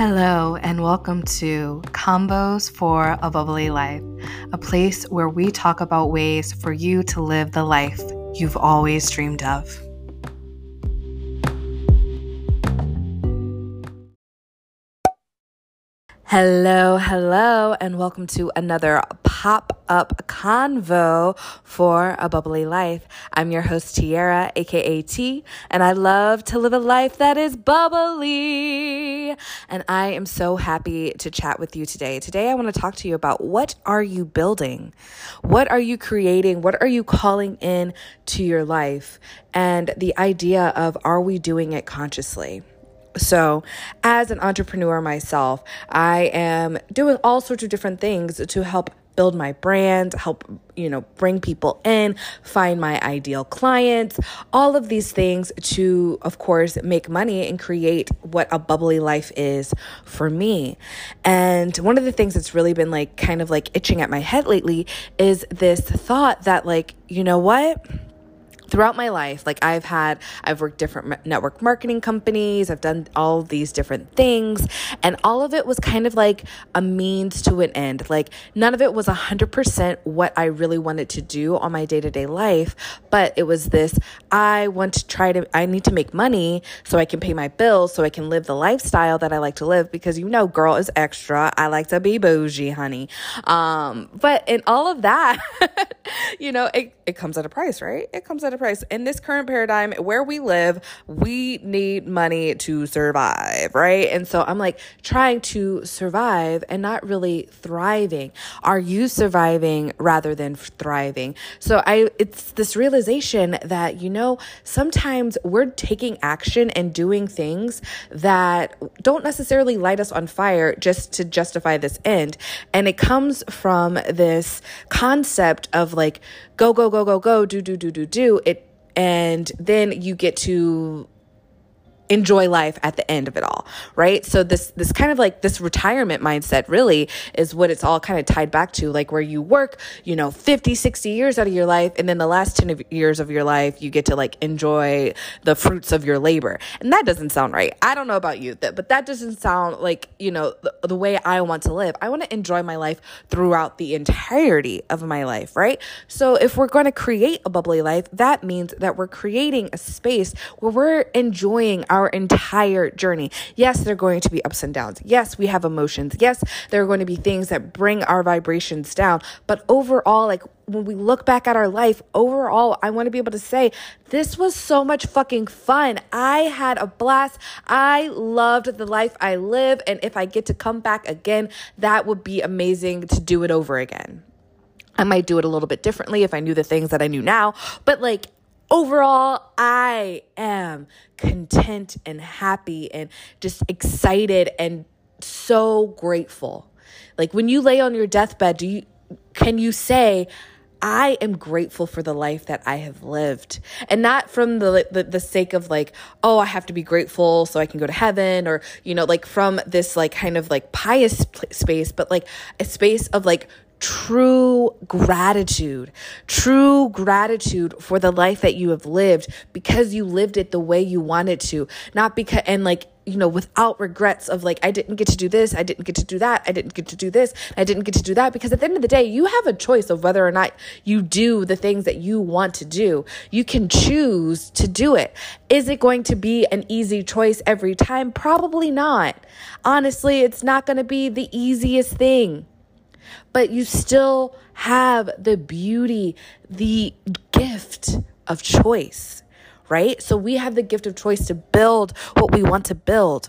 Hello, and welcome to Convos for a Bubbly Life, a place where we talk about ways for you to live the life you've always dreamed of. Hello, hello, and welcome to another pop up convo for a bubbly life. I'm your host, Tiara, aka T, and I love to live a life that is bubbly. And I am so happy to chat with you today. Today, I want to talk to you about what are you building? What are you creating? What are you calling in to your life? And the idea of are we doing it consciously? So, as an entrepreneur myself, I am doing all sorts of different things to help build my brand, help, you know, bring people in, find my ideal clients, all of these things to, of course, make money and create what a bubbly life is for me. And one of the things that's really been like kind of like itching at my head lately is this thought that, like, you know what? Throughout my life, like I've had, I've worked different network marketing companies, I've done all these different things, and all of it was kind of like a means to an end. Like none of it was 100% what I really wanted to do on my day to day life, but it was this I want to try to, I need to make money so I can pay my bills, so I can live the lifestyle that I like to live because you know, girl is extra. I like to be bougie, honey. Um, but in all of that, you know, it, it comes at a price, right? It comes at a price. In this current paradigm where we live, we need money to survive, right? And so I'm like trying to survive and not really thriving. Are you surviving rather than thriving? So I it's this realization that you know, sometimes we're taking action and doing things that don't necessarily light us on fire just to justify this end. And it comes from this concept of like go go go go go do do do do do it and then you get to enjoy life at the end of it all right? So this this kind of like this retirement mindset really is what it's all kind of tied back to like where you work you know 50 60 years out of your life and then the last 10 years of your life you get to like enjoy the fruits of your labor. And that doesn't sound right. I don't know about you but that doesn't sound like you know the, the way i want to live. I want to enjoy my life throughout the entirety of my life right? So if we're going to create a bubbly life that means that we're creating a space where we're enjoying our our entire journey. Yes, there are going to be ups and downs. Yes, we have emotions. Yes, there are going to be things that bring our vibrations down. But overall, like when we look back at our life, overall, I want to be able to say, this was so much fucking fun. I had a blast. I loved the life I live. And if I get to come back again, that would be amazing to do it over again. I might do it a little bit differently if I knew the things that I knew now, but like overall, I am content and happy and just excited and so grateful. Like when you lay on your deathbed, do you can you say I am grateful for the life that I have lived. And not from the, the, the sake of like, oh, I have to be grateful so I can go to heaven or, you know, like from this like kind of like pious space, but like a space of like true gratitude, true gratitude for the life that you have lived because you lived it the way you wanted to, not because, and like, you know, without regrets of like, I didn't get to do this, I didn't get to do that, I didn't get to do this, I didn't get to do that. Because at the end of the day, you have a choice of whether or not you do the things that you want to do. You can choose to do it. Is it going to be an easy choice every time? Probably not. Honestly, it's not going to be the easiest thing but you still have the beauty, the gift of choice, right? So we have the gift of choice to build what we want to build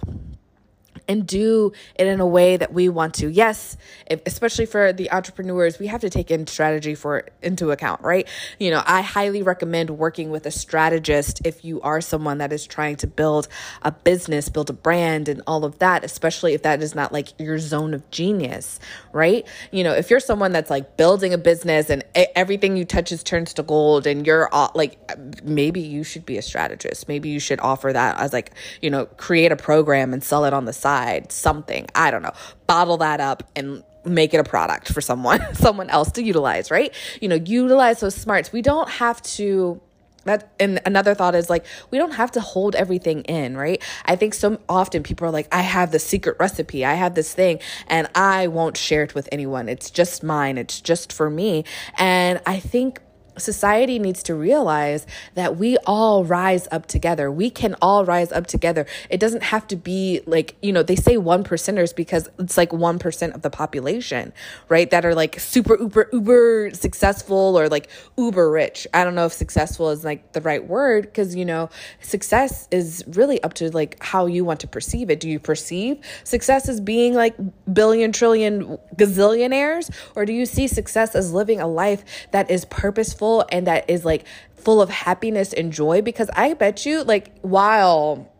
and do it in a way that we want to. Yes, if, especially for the entrepreneurs, we have to take in strategy for into account, right? You know, I highly recommend working with a strategist if you are someone that is trying to build a business, build a brand and all of that, especially if that is not like your zone of genius, right? You know, if you're someone that's like building a business and everything you touch is turns to gold and you're all, like maybe you should be a strategist. Maybe you should offer that as like, you know, create a program and sell it on the side something, I don't know, bottle that up and make it a product for someone, someone else to utilize, right? You know, utilize those smarts. We don't have to that and another thought is like we don't have to hold everything in right? I think so often people are like i have the secret recipe. I have this thing and i won't share it with anyone. It's just mine. It's just for me. And i think society needs to realize that we all rise up together. We can all rise up together. It doesn't have to be like, you know, they say one percenters because it's like 1% of the population, right? That are like super, uber, uber successful or like uber rich. I don't know if successful is like the right word because, you know, success is really up to like how you want to perceive it. Do you perceive success as being like billion, trillion, gazillionaires? Or do you see success as living a life that is purposeful? And that is like full of happiness and joy because I bet you like while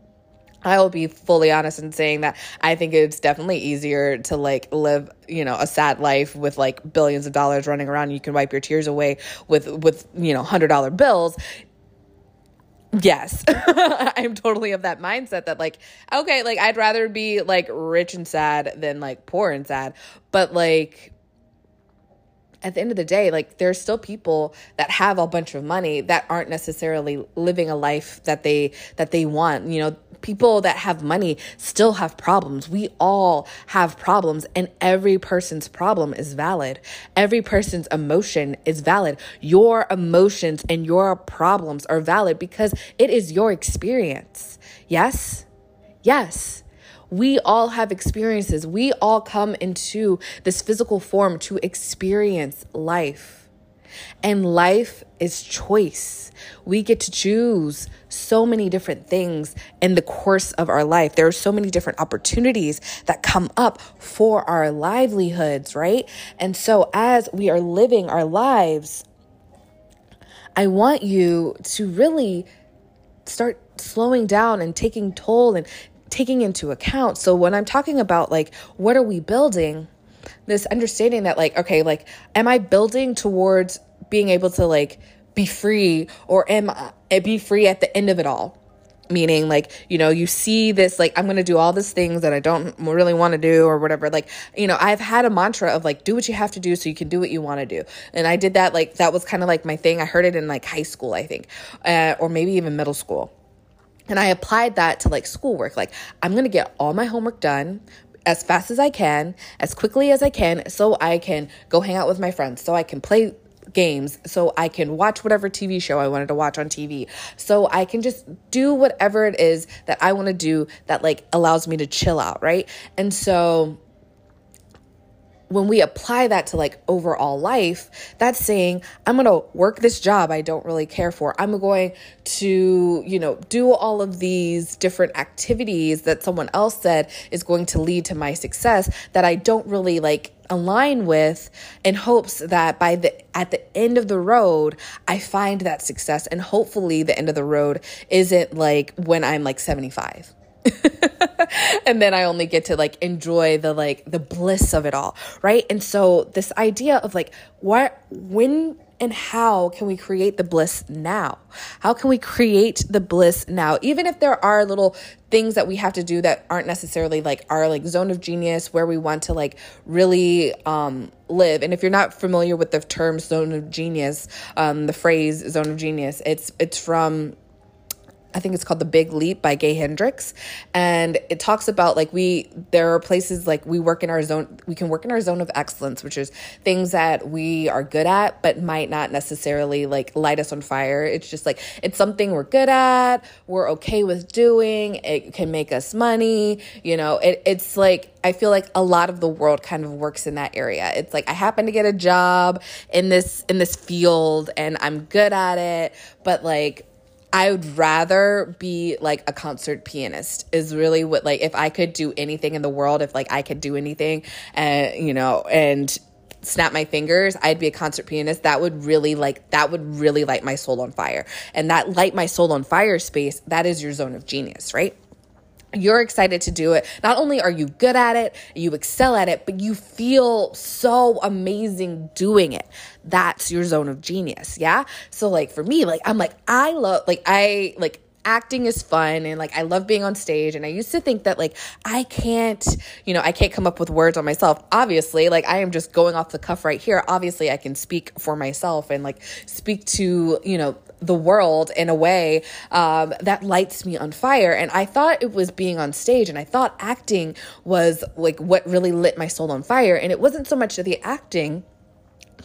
I will be fully honest in saying that I think it's definitely easier to like live, you know, a sad life with like billions of dollars running around. You can wipe your tears away with with you know hundred dollar bills. Yes, I'm totally of that mindset that like okay, like I'd rather be like rich and sad than like poor and sad. But like at the end of the day, like there's still people that have a bunch of money that aren't necessarily living a life that they that they want. You know, people that have money still have problems. We all have problems and every person's problem is valid. Every person's emotion is valid. Your emotions and your problems are valid because it is your experience. Yes? Yes. We all have experiences. We all come into this physical form to experience life. And life is choice. We get to choose so many different things in the course of our life. There are so many different opportunities that come up for our livelihoods, right? And so as we are living our lives, I want you to really start slowing down and taking toll and taking into account. So when I'm talking about like what are we building, this understanding that like okay, like am I building towards being able to like be free or am I be free at the end of it all? meaning like you know you see this like i'm gonna do all these things that i don't really want to do or whatever like you know i've had a mantra of like do what you have to do so you can do what you want to do and i did that like that was kind of like my thing i heard it in like high school i think uh, or maybe even middle school and I applied that to like schoolwork. Like, I'm going to get all my homework done as fast as I can, as quickly as I can, so I can go hang out with my friends, so I can play games, so I can watch whatever TV show I wanted to watch on TV, so I can just do whatever it is that I want to do that like allows me to chill out, right? And so when we apply that to like overall life, that's saying, I'm going to work this job I don't really care for. I'm going to, you know, do all of these different activities that someone else said is going to lead to my success that I don't really like align with in hopes that by the at the end of the road I find that success and hopefully the end of the road isn't like when I'm like 75 and then I only get to like enjoy the like the bliss of it all, right? And so this idea of like what when and how can we create the bliss now? How can we create the bliss now? Even if there are little things that we have to do that aren't necessarily like our like zone of genius where we want to like really um live. And if you're not familiar with the term zone of genius, um the phrase zone of genius, it's it's from I think it's called The Big Leap by Gay Hendricks. And it talks about like we, there are places like we work in our zone, we can work in our zone of excellence, which is things that we are good at, but might not necessarily like light us on fire. It's just like, it's something we're good at, we're okay with doing, it can make us money. You know, it, it's like, I feel like a lot of the world kind of works in that area. It's like I happen to get a job in this in this field and I'm good at it, but like I would rather be like a concert pianist is really what like if I could do anything in the world, if like I could do anything and you know, and snap my fingers, I'd be a concert pianist. That would really like that would really light my soul on fire. And that light my soul on fire space, that is your zone of genius, right? You're excited to do it. Not only are you good at it, you excel at it, but you feel so amazing doing it. That's your zone of genius. Yeah. So, like, for me, like, I'm like, I love, like, I, like, acting is fun and like I love being on stage and I used to think that like I can't, you know, I can't come up with words on myself. Obviously, like I am just going off the cuff right here. Obviously, I can speak for myself and like speak to, you know, the world in a way um, that lights me on fire. And I thought it was being on stage and I thought acting was like what really lit my soul on fire. And it wasn't so much the acting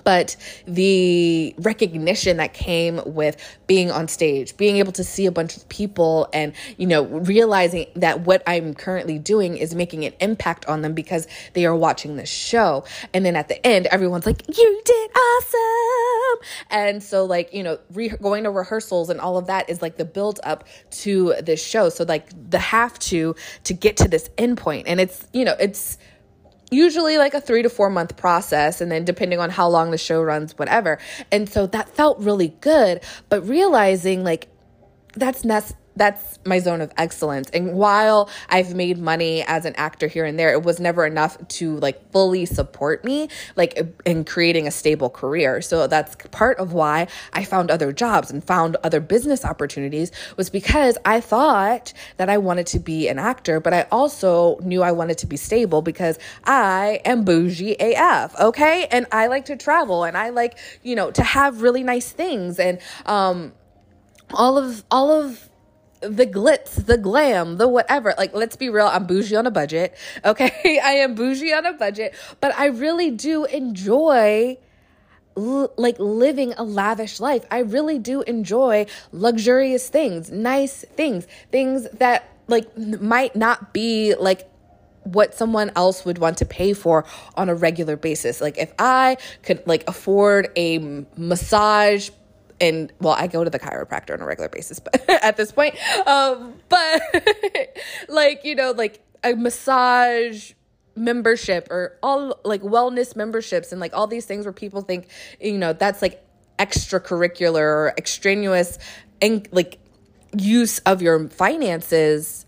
but the recognition that came with being on stage, being able to see a bunch of people and, you know, realizing that what I'm currently doing is making an impact on them because they are watching this show. And then at the end, everyone's like, you did awesome. And so, like, you know, re- going to rehearsals and all of that is like the build up to this show. So, like, the have to to get to this endpoint. And it's, you know, it's, usually like a three to four month process and then depending on how long the show runs whatever. And so that felt really good but realizing like that's nec- that's my zone of excellence. And while I've made money as an actor here and there, it was never enough to like fully support me like in creating a stable career. So that's part of why I found other jobs and found other business opportunities was because I thought that I wanted to be an actor, but I also knew I wanted to be stable because I am bougie AF, okay? And I like to travel and I like, you know, to have really nice things and um all of all of the glitz, the glam, the whatever. Like, let's be real, I'm bougie on a budget. Okay. I am bougie on a budget, but I really do enjoy l- like living a lavish life. I really do enjoy luxurious things, nice things, things that like might not be like what someone else would want to pay for on a regular basis. Like if I could like afford a massage and well, I go to the chiropractor on a regular basis, but at this point, um, but like you know, like a massage membership or all like wellness memberships and like all these things where people think you know that's like extracurricular or extraneous and like use of your finances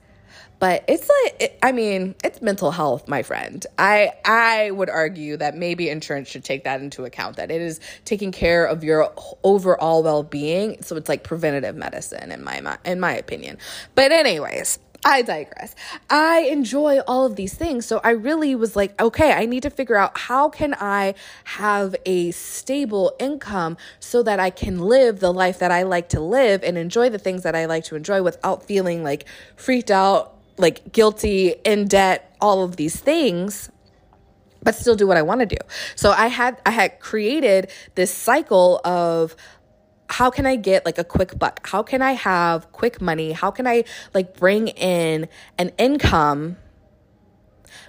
but it's like it, i mean it's mental health my friend i i would argue that maybe insurance should take that into account that it is taking care of your overall well-being so it's like preventative medicine in my in my opinion but anyways I digress. I enjoy all of these things. So I really was like, okay, I need to figure out how can I have a stable income so that I can live the life that I like to live and enjoy the things that I like to enjoy without feeling like freaked out like guilty, in debt, all of these things but still do what I want to do. So I had I had created this cycle of how can I get like a quick buck? How can I have quick money? How can I like bring in an income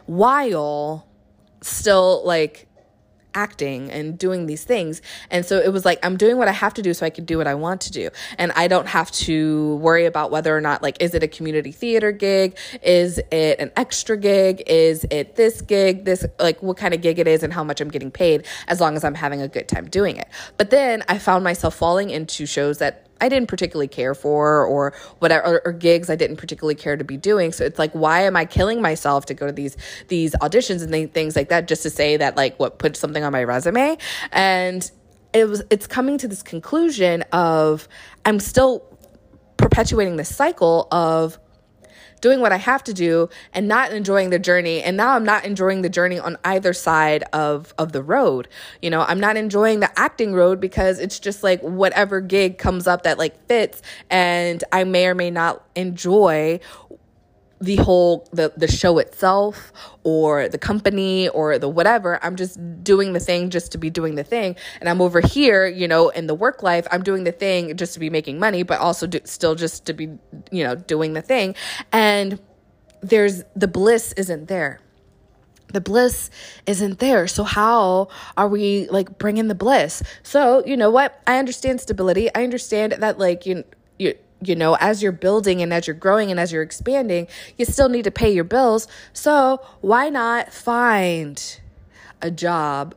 while still like acting and doing these things. And so it was like, I'm doing what I have to do so I can do what I want to do. And I don't have to worry about whether or not, like, is it a community theater gig? Is it an extra gig? Is it this gig? This, like, what kind of gig it is and how much I'm getting paid as long as I'm having a good time doing it. But then I found myself falling into shows that I didn't particularly care for or whatever or, or, gigs I didn't particularly care to be doing. So it's like why am I killing myself to go to these these auditions and things like that just to say that like what put something on my resume and it was it's coming to this conclusion of I'm still perpetuating this cycle of doing what I have to do and not enjoying the journey. And now I'm not enjoying the journey on either side of of the road. You know, I'm not enjoying the acting road because it's just like whatever gig comes up that like fits and I may or may not enjoy the whole the the show itself or the company or the whatever i'm just doing the thing just to be doing the thing. And i'm over here you know in the work life i'm doing the thing just to be making money but also do, still just to be you know doing the thing. And there's the bliss isn't there. The bliss isn't there. So how are we like bringing the bliss? So you know what? I understand stability. I understand that like you you you know, as you're building and as you're growing and as you're expanding, you still need to pay your bills. So why not find a job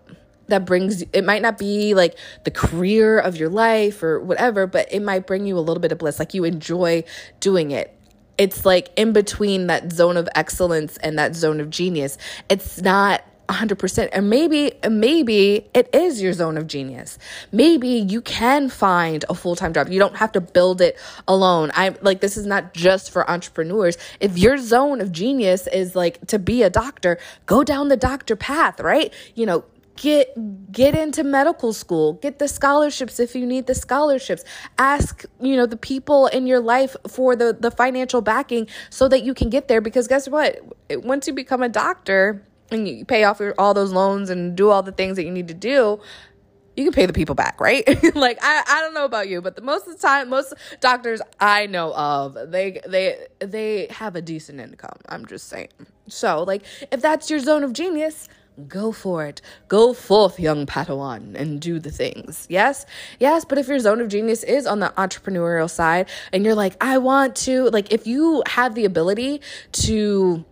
that brings it might not be like the career of your life or whatever, but it might bring you a little bit of bliss. Like you enjoy doing it. It's like in between that zone of excellence and that zone of genius. It's not 100% and maybe maybe it is your zone of genius. Maybe you can find a full-time job. You don't have to build it alone. I like this is not just for entrepreneurs. If your zone of genius is like to be a doctor go down the doctor path right? You know get get into medical school get the scholarships if you need the scholarships. Ask you know the people in your life for the the financial backing so that you can get there because guess what? Once you become a doctor and you pay off your, all those loans and do all the things that you need to do, you can pay the people back, right? like I, I don't know about you, but the most of the time, most doctors I know of, they they they have a decent income. I'm just saying. So like if that's your zone of genius, go for it. Go forth, young Padawan, and do the things. Yes? Yes, but if your zone of genius is on the entrepreneurial side and you're like, I want to, like, if you have the ability to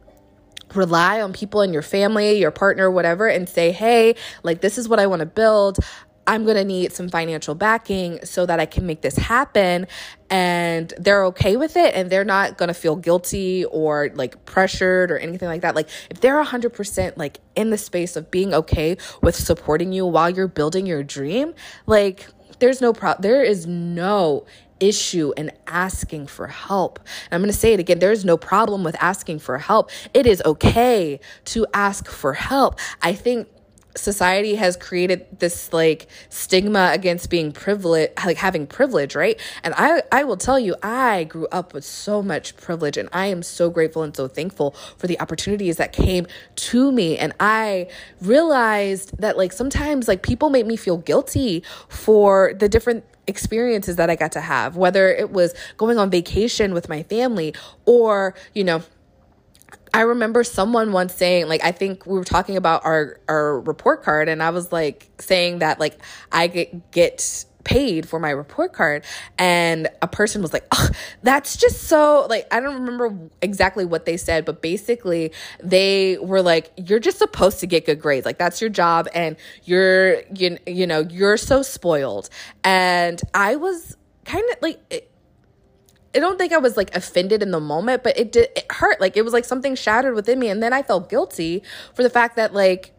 rely on people in your family, your partner, whatever, and say, hey, like, this is what I want to build. I'm going to need some financial backing so that I can make this happen. And they're okay with it and they're not going to feel guilty or like pressured or anything like that. Like, if they're 100% like in the space of being okay with supporting you while you're building your dream, like, there's no problem. There is no issue and asking for help. And I'm going to say it again there's no problem with asking for help. It is okay to ask for help. I think society has created this like stigma against being privileged like having privilege right? And i i will tell you i grew up with so much privilege and i am so grateful and so thankful for the opportunities that came to me. And i realized that like sometimes like people make me feel guilty for the different experiences that I got to have, whether it was going on vacation with my family or, you know, I remember someone once saying, like, I think we were talking about our, our report card, and I was like saying that, like, I get, get paid for my report card. And a person was like oh, that's just so like i don't remember exactly what they said but basically they were like you're just supposed to get good grades. Like that's your job and you're you, you know you're so spoiled. And i was kind of like it, I don't think I was like offended in the moment, but it did it hurt. Like it was like something shattered within me. And then I felt guilty for the fact that like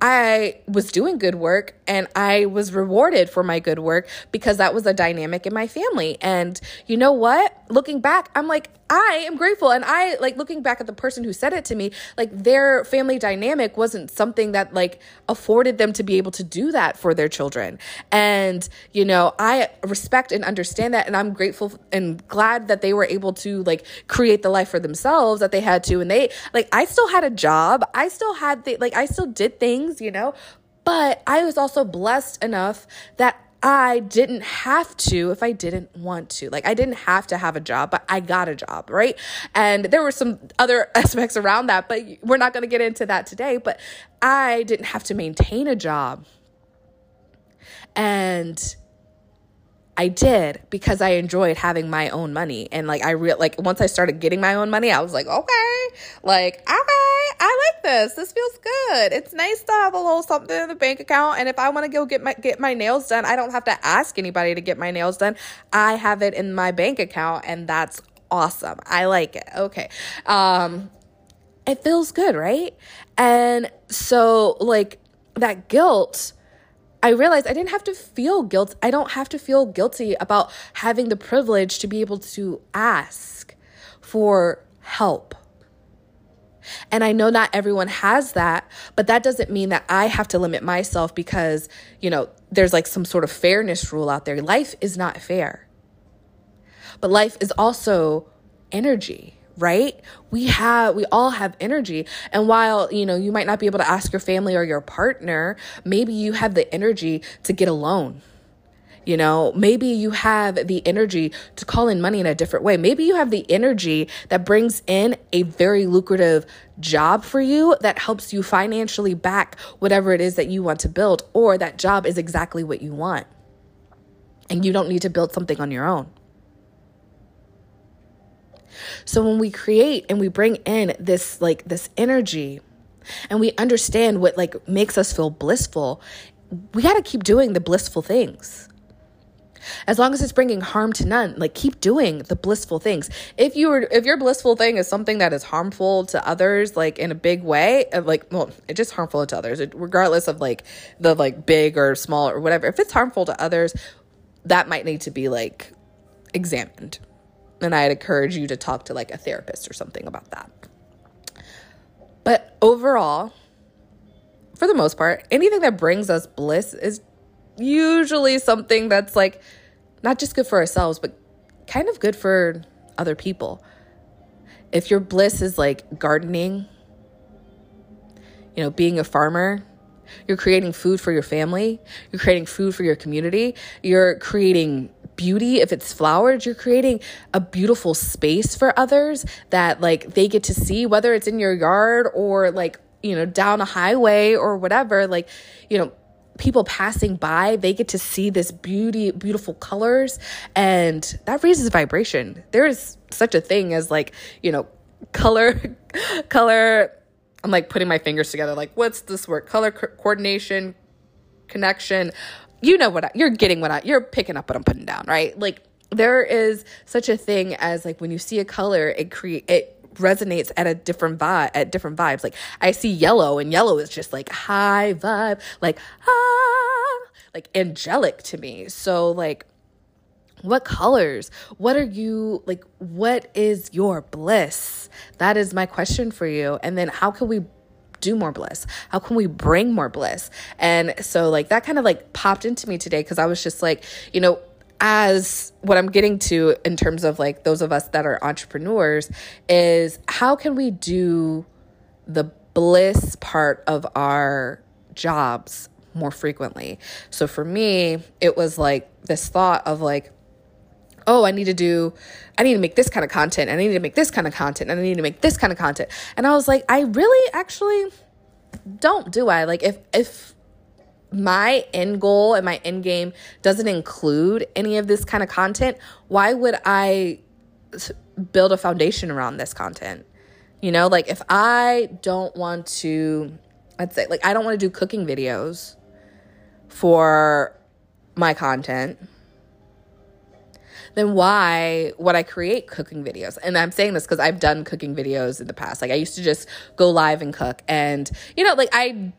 I was doing good work and I was rewarded for my good work because that was a dynamic in my family. And you know what? Looking back, I'm like, I am grateful. And I like looking back at the person who said it to me, like their family dynamic wasn't something that like afforded them to be able to do that for their children. And, you know, I respect and understand that. And I'm grateful and glad that they were able to like create the life for themselves that they had to. And they, like, I still had a job. I still had, like, I still did things, you know, but I was also blessed enough that I didn't have to if I didn't want to. Like, I didn't have to have a job, but I got a job, right? And there were some other aspects around that, but we're not going to get into that today. But I didn't have to maintain a job. And I did because I enjoyed having my own money. And like, I real like, once I started getting my own money, I was like, okay, like, okay I like this. This feels good. It's nice to have a little something in the bank account. And if I want to go get my get my nails done, I don't have to ask anybody to get my nails done. I have it in my bank account, and that's awesome. I like it. Okay. Um, it feels good, right? And so like that guilt. I realized I didn't have to feel guilt. I don't have to feel guilty about having the privilege to be able to ask for help and I know not everyone has that, but that doesn't mean that I have to limit myself because, you know, there's like some sort of fairness rule out there. Life is not fair. But life is also energy right we have we all have energy and while you know you might not be able to ask your family or your partner maybe you have the energy to get alone you know, maybe you have the energy to call in money in a different way. Maybe you have the energy that brings in a very lucrative job for you that helps you financially back whatever it is that you want to build, or that job is exactly what you want. And you don't need to build something on your own. So when we create and we bring in this like this energy and we understand what like makes us feel blissful, we got to keep doing the blissful things. As long as it's bringing harm to none like keep doing the blissful things. If you are if your blissful thing is something that is harmful to others like in a big way uh, like well it's just harmful to others regardless of like the like big or small or whatever if it's harmful to others that might need to be like examined and i'd encourage you to talk to like a therapist or something about that but overall for the most part anything that brings us bliss is usually something that's like not just good for ourselves, but kind of good for other people. If your bliss is like gardening, you know, being a farmer, you're creating food for your family, you're creating food for your community, you're creating beauty if it's flowers you're creating a beautiful space for others that like they get to see whether it's in your yard or like you know down a highway or whatever like you know people passing by, they get to see this beauty, beautiful colors, and that raises vibration. There is such a thing as like, you know, color, color. I'm like putting my fingers together, like, what's this word? Color co- coordination, connection. You know what I, you're getting what I, you're picking up what I'm putting down, right? Like, there is such a thing as like when you see a color, it create it resonates at a different vibe at different vibes. Like i see yellow and yellow is just like high vibe like ah like angelic to me. So like what colors? What are you like what is your bliss? That is my question for you. And then how can we do more bliss? How can we bring more bliss? And so, like, that kind of like popped into me today because I was just like, you know, as what I'm getting to in terms of like those of us that are entrepreneurs is how can we do the bliss part of our jobs more frequently? So for me, it was like this thought of like, oh, I need to do, I need to make this kind of content, I need to make this kind of content, and I need to make this kind of content. And I was like, I really actually don't, do I? Like, if, if, my end goal and my end game doesn't include any of this kind of content, why would I build a foundation around this content? You know, like if I don't want to, let's say, like I don't want to do cooking videos for my content, then why would I create cooking videos? And I'm saying this because I've done cooking videos in the past. Like I used to just go live and cook. And, you know, like I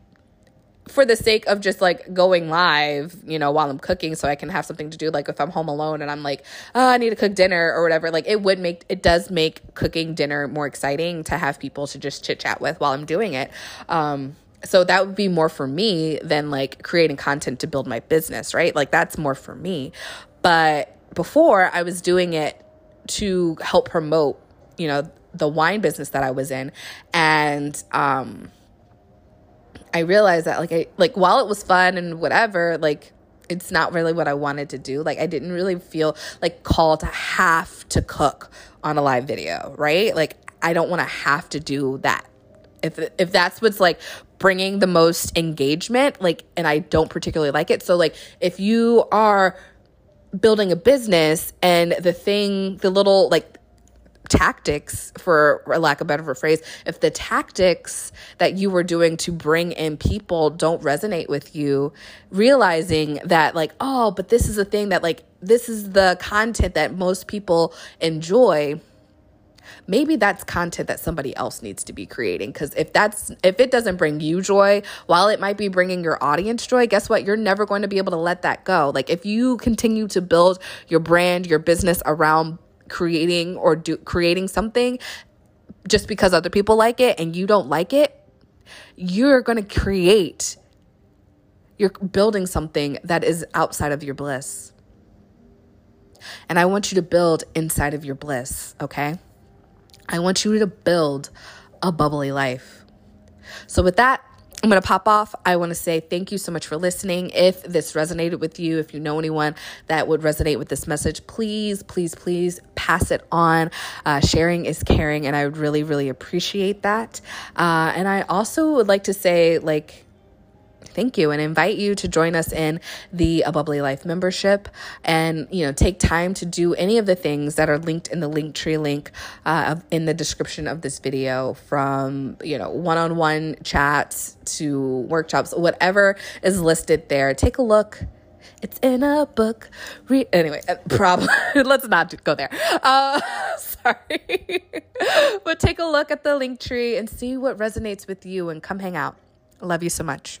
for the sake of just like going live, you know, while I'm cooking so I can have something to do. Like if I'm home alone and I'm like, oh, I need to cook dinner or whatever, like it would make, it does make cooking dinner more exciting to have people to just chit chat with while I'm doing it. Um, so that would be more for me than like creating content to build my business, right? Like that's more for me. But before I was doing it to help promote, you know, the wine business that I was in. And, um, I realized that like I like while it was fun and whatever, like it's not really what I wanted to do. Like I didn't really feel like called to have to cook on a live video, right? Like I don't want to have to do that. If if that's what's like bringing the most engagement, like and I don't particularly like it. So like if you are building a business and the thing the little like tactics, for lack of a better phrase, if the tactics that you were doing to bring in people don't resonate with you, realizing that, like, oh, but this is a thing that, like, this is the content that most people enjoy maybe that's content that somebody else needs to be creating because if that's if it doesn't bring you joy while it might be bringing your audience joy guess what you're never going to be able to let that go like if you continue to build your brand your business around creating or do creating something just because other people like it and you don't like it, you're going to create you're building something that is outside of your bliss. And I want you to build inside of your bliss, okay? I want you to build a bubbly life. So, with that, I'm going to pop off. I want to say thank you so much for listening. If this resonated with you, if you know anyone that would resonate with this message, please, please, please pass it on. Uh, sharing is caring, and I would really, really appreciate that. Uh, and I also would like to say, like, thank you and invite you to join us in the a bubbly life membership and you know take time to do any of the things that are linked in the link tree link uh, in the description of this video from you know one-on-one chats to workshops whatever is listed there take a look It's in a book. Re- anyway, uh, problem. Let's not go there. Uh, sorry. but take a look at the link tree and see what resonates with you and come hang out. Love you so much.